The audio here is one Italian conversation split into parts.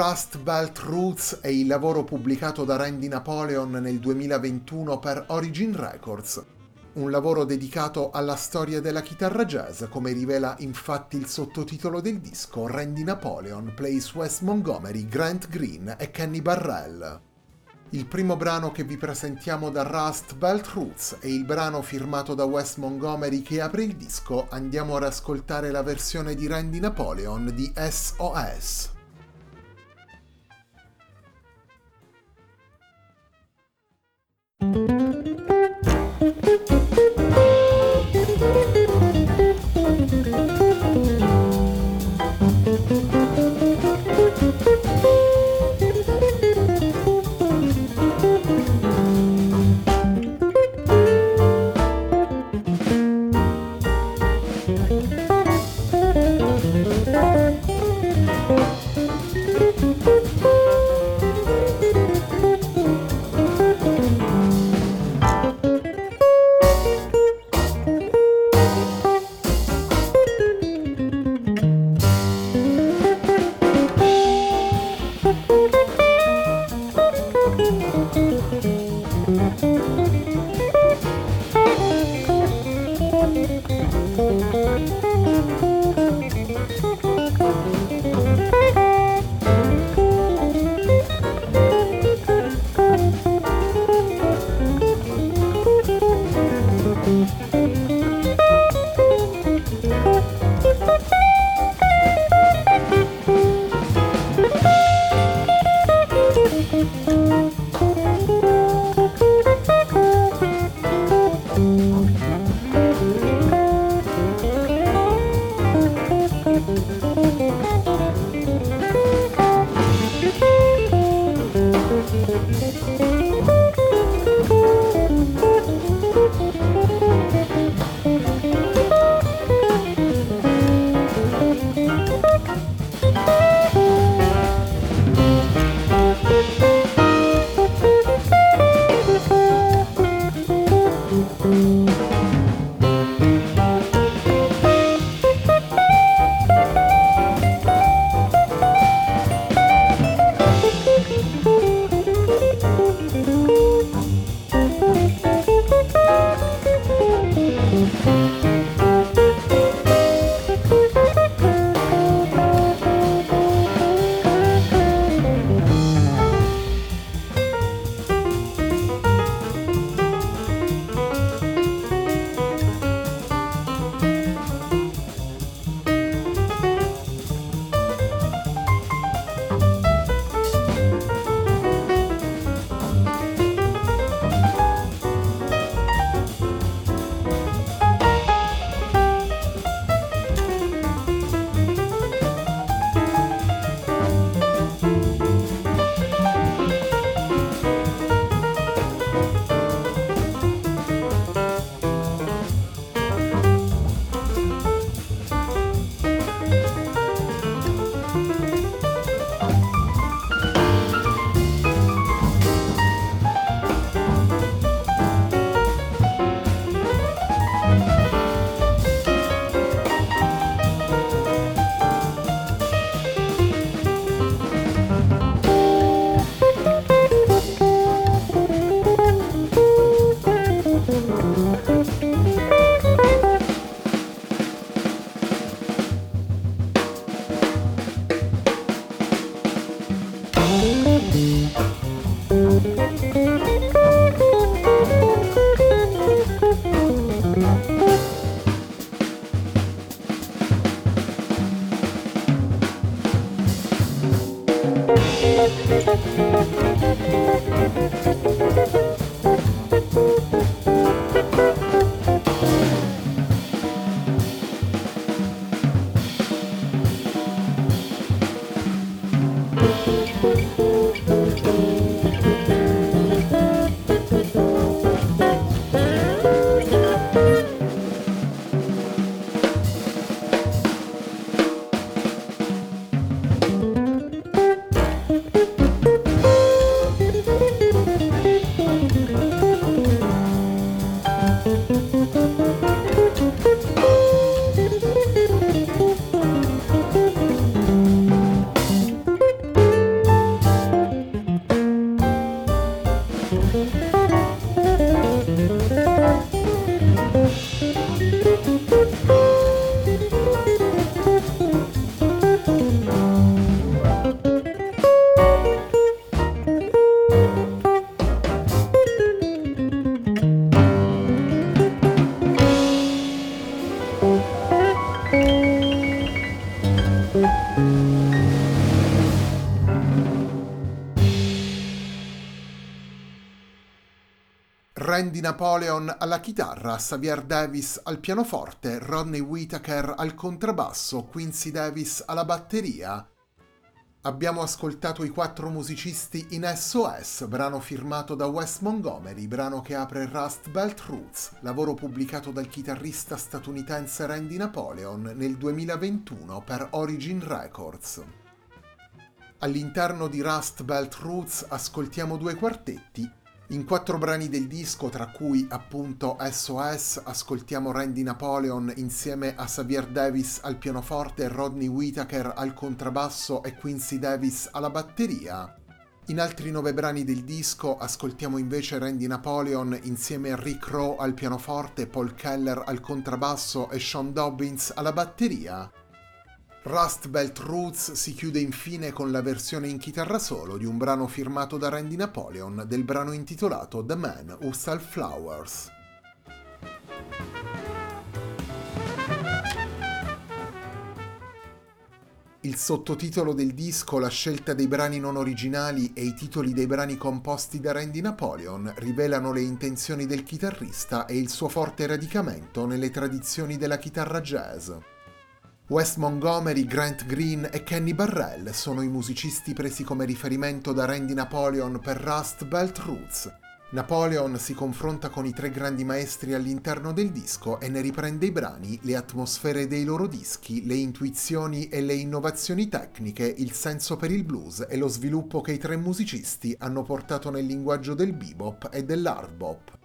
Rust Belt Roots è il lavoro pubblicato da Randy Napoleon nel 2021 per Origin Records, un lavoro dedicato alla storia della chitarra jazz, come rivela infatti il sottotitolo del disco Randy Napoleon Plays Wes Montgomery, Grant Green e Kenny Barrell. Il primo brano che vi presentiamo da Rust Belt Roots è il brano firmato da Wes Montgomery che apre il disco. Andiamo ad ascoltare la versione di Randy Napoleon di SOS. Randy Napoleon alla chitarra, Xavier Davis al pianoforte, Rodney Whittaker al contrabbasso, Quincy Davis alla batteria. Abbiamo ascoltato i quattro musicisti in SOS, brano firmato da Wes Montgomery, brano che apre Rust Belt Roots, lavoro pubblicato dal chitarrista statunitense Randy Napoleon nel 2021 per Origin Records. All'interno di Rust Belt Roots ascoltiamo due quartetti, in quattro brani del disco, tra cui appunto SOS, ascoltiamo Randy Napoleon insieme a Xavier Davis al pianoforte, Rodney Whittaker al contrabbasso e Quincy Davis alla batteria. In altri nove brani del disco ascoltiamo invece Randy Napoleon insieme a Rick Rowe al pianoforte, Paul Keller al contrabbasso e Sean Dobbins alla batteria. Rust Belt Roots si chiude infine con la versione in chitarra solo di un brano firmato da Randy Napoleon del brano intitolato The Man Who Sell Flowers. Il sottotitolo del disco, la scelta dei brani non originali e i titoli dei brani composti da Randy Napoleon rivelano le intenzioni del chitarrista e il suo forte radicamento nelle tradizioni della chitarra jazz. Wes Montgomery, Grant Green e Kenny Barrell sono i musicisti presi come riferimento da Randy Napoleon per Rust Belt Roots. Napoleon si confronta con i tre grandi maestri all'interno del disco e ne riprende i brani, le atmosfere dei loro dischi, le intuizioni e le innovazioni tecniche, il senso per il blues e lo sviluppo che i tre musicisti hanno portato nel linguaggio del bebop e dell'hard bop.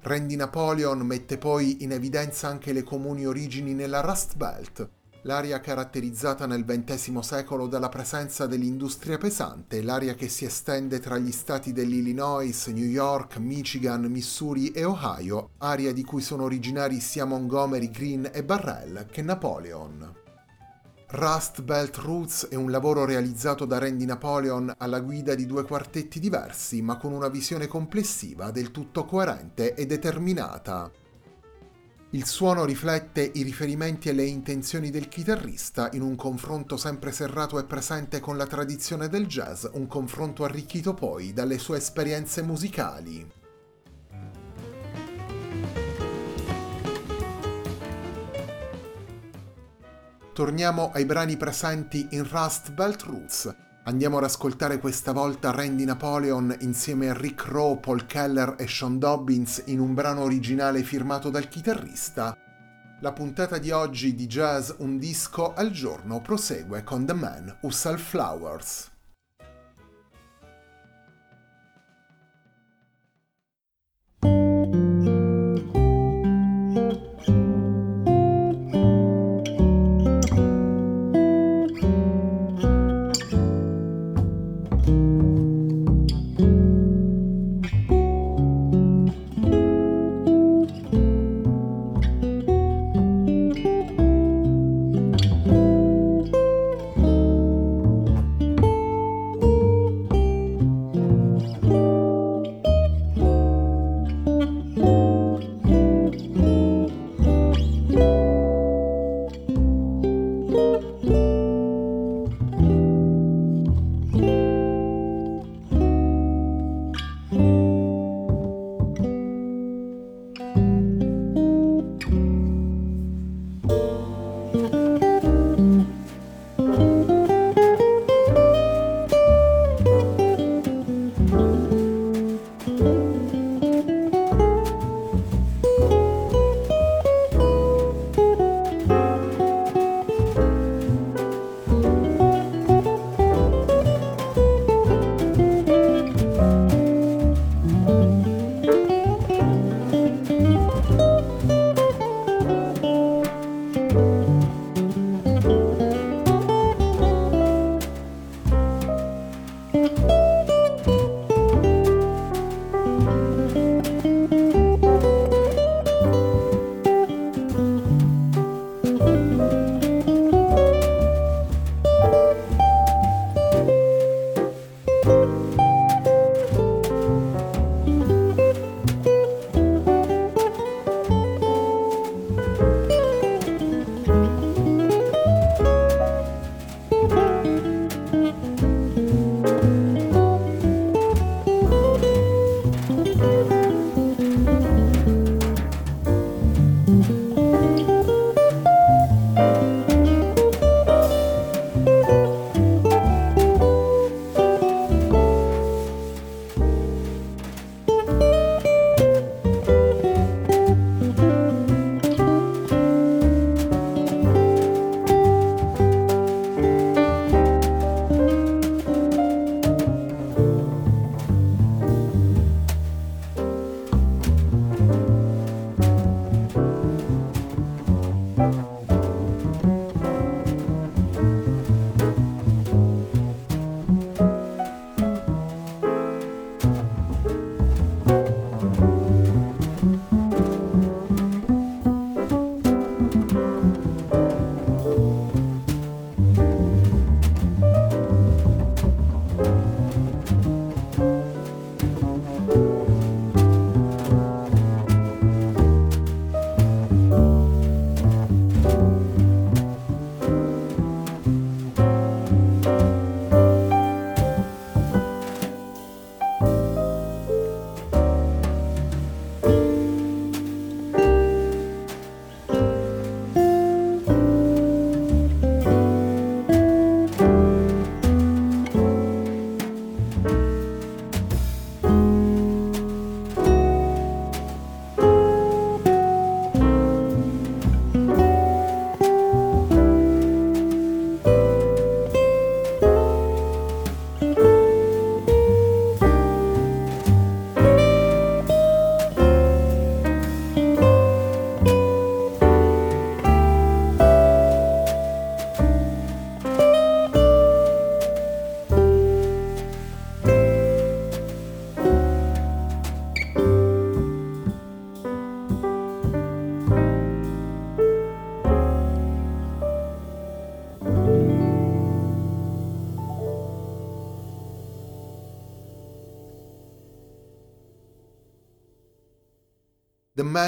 Randy Napoleon mette poi in evidenza anche le comuni origini nella Rust Belt, l'area caratterizzata nel XX secolo dalla presenza dell'industria pesante, l'area che si estende tra gli stati dell'Illinois, New York, Michigan, Missouri e Ohio, area di cui sono originari sia Montgomery, Green e Barrell che Napoleon. Rust Belt Roots è un lavoro realizzato da Randy Napoleon alla guida di due quartetti diversi, ma con una visione complessiva del tutto coerente e determinata. Il suono riflette i riferimenti e le intenzioni del chitarrista in un confronto sempre serrato e presente con la tradizione del jazz, un confronto arricchito poi dalle sue esperienze musicali. Torniamo ai brani presenti in Rust Belt Roots, Andiamo ad ascoltare questa volta Randy Napoleon insieme a Rick Rowe, Paul Keller e Sean Dobbins in un brano originale firmato dal chitarrista. La puntata di oggi di Jazz Un disco al giorno prosegue con The Man Who Sell Flowers.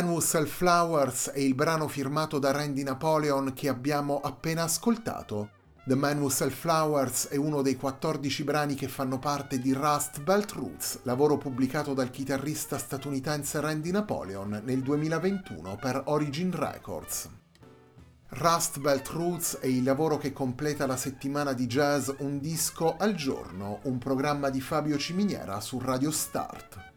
The Man Who Sell Flowers è il brano firmato da Randy Napoleon che abbiamo appena ascoltato. The Man Who Sell Flowers è uno dei 14 brani che fanno parte di Rust Belt Roots, lavoro pubblicato dal chitarrista statunitense Randy Napoleon nel 2021 per Origin Records. Rust Belt Roots è il lavoro che completa la settimana di jazz Un disco al giorno, un programma di Fabio Ciminiera su Radio Start.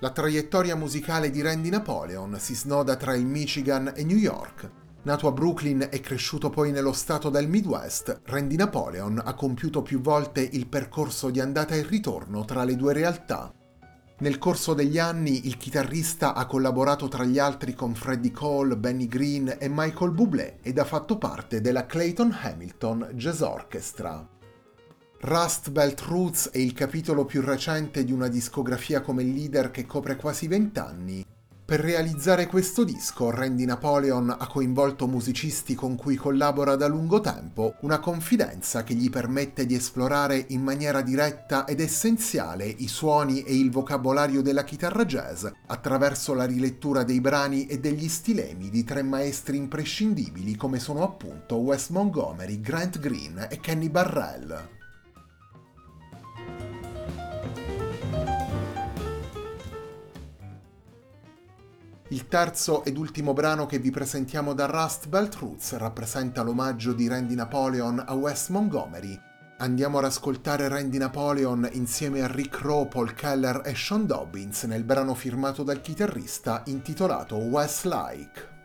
La traiettoria musicale di Randy Napoleon si snoda tra il Michigan e New York. Nato a Brooklyn e cresciuto poi nello stato del Midwest, Randy Napoleon ha compiuto più volte il percorso di andata e ritorno tra le due realtà. Nel corso degli anni il chitarrista ha collaborato tra gli altri con Freddie Cole, Benny Green e Michael Bublé ed ha fatto parte della Clayton Hamilton Jazz Orchestra. Rust Belt Roots è il capitolo più recente di una discografia come leader che copre quasi vent'anni. Per realizzare questo disco, Randy Napoleon ha coinvolto musicisti con cui collabora da lungo tempo, una confidenza che gli permette di esplorare in maniera diretta ed essenziale i suoni e il vocabolario della chitarra jazz attraverso la rilettura dei brani e degli stilemi di tre maestri imprescindibili come sono appunto Wes Montgomery, Grant Green e Kenny Barrell. Il terzo ed ultimo brano che vi presentiamo da Rust Belt Roots rappresenta l'omaggio di Randy Napoleon a Wes Montgomery. Andiamo ad ascoltare Randy Napoleon insieme a Rick Rowe, Paul Keller e Sean Dobbins nel brano firmato dal chitarrista intitolato Wes Like.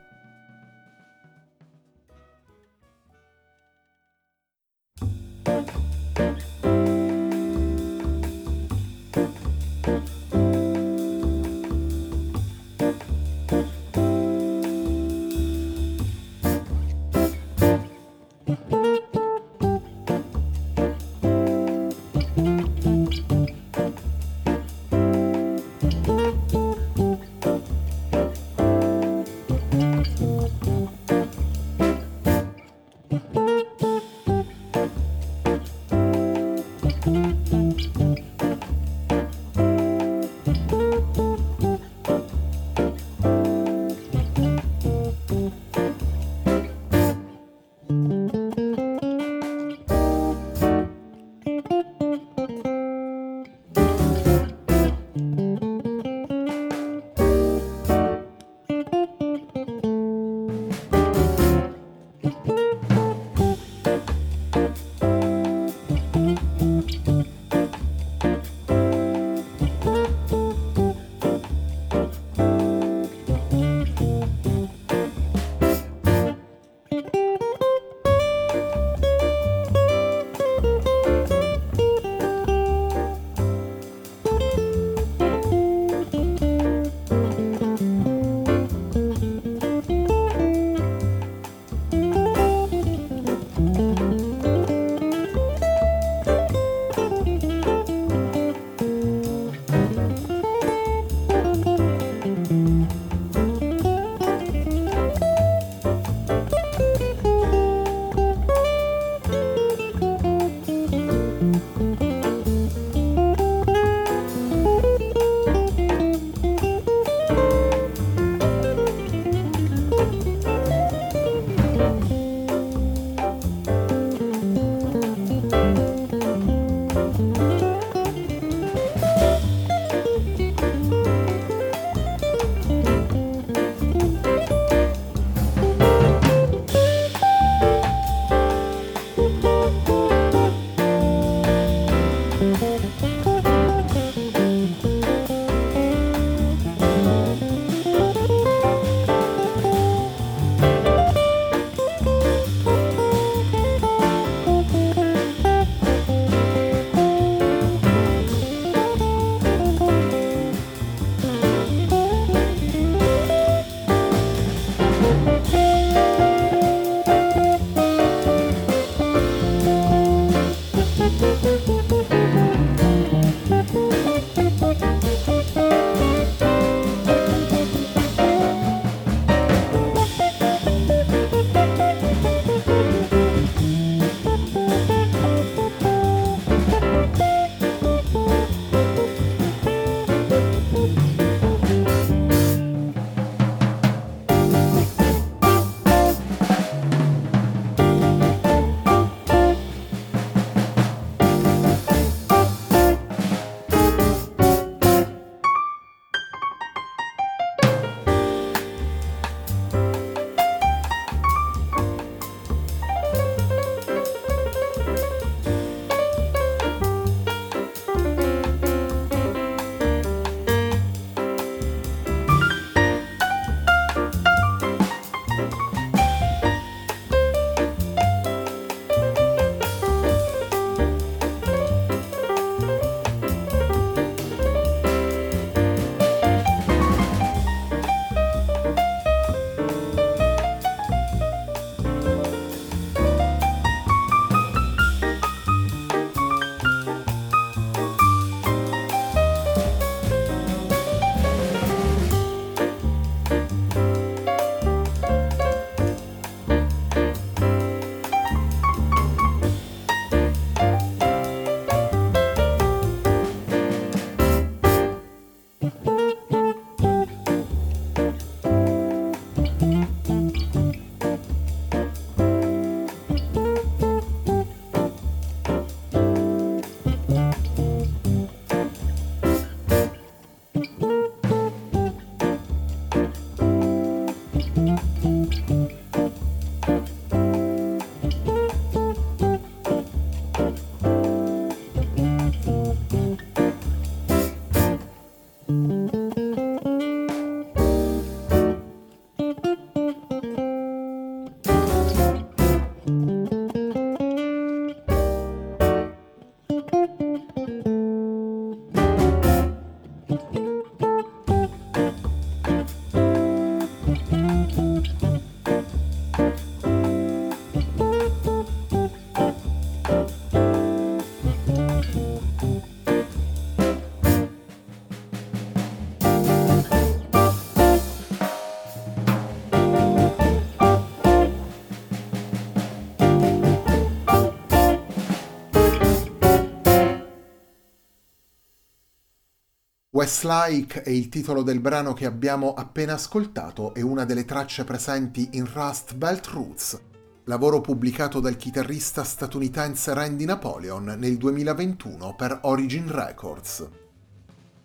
Westlake è il titolo del brano che abbiamo appena ascoltato e una delle tracce presenti in Rust Belt Roots, lavoro pubblicato dal chitarrista statunitense Randy Napoleon nel 2021 per Origin Records.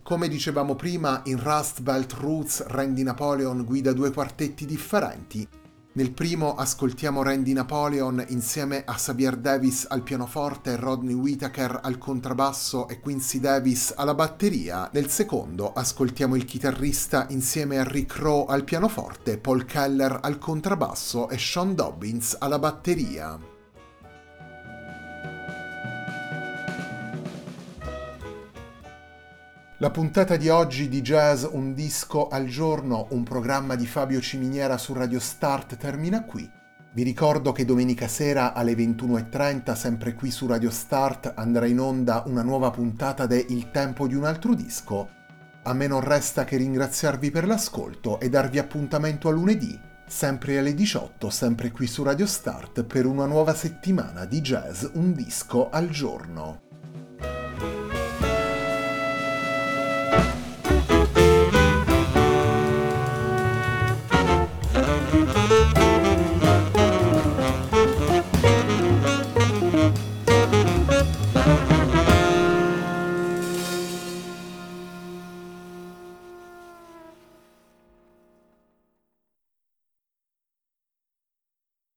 Come dicevamo prima, in Rust Belt Roots Randy Napoleon guida due quartetti differenti nel primo ascoltiamo Randy Napoleon insieme a Xavier Davis al pianoforte, Rodney Whittaker al contrabbasso e Quincy Davis alla batteria. Nel secondo ascoltiamo il chitarrista insieme a Rick Rowe al pianoforte, Paul Keller al contrabbasso e Sean Dobbins alla batteria. La puntata di oggi di Jazz Un disco al giorno, un programma di Fabio Ciminiera su Radio Start termina qui. Vi ricordo che domenica sera alle 21.30, sempre qui su Radio Start, andrà in onda una nuova puntata de Il tempo di un altro disco. A me non resta che ringraziarvi per l'ascolto e darvi appuntamento a lunedì, sempre alle 18, sempre qui su Radio Start, per una nuova settimana di Jazz Un disco al giorno.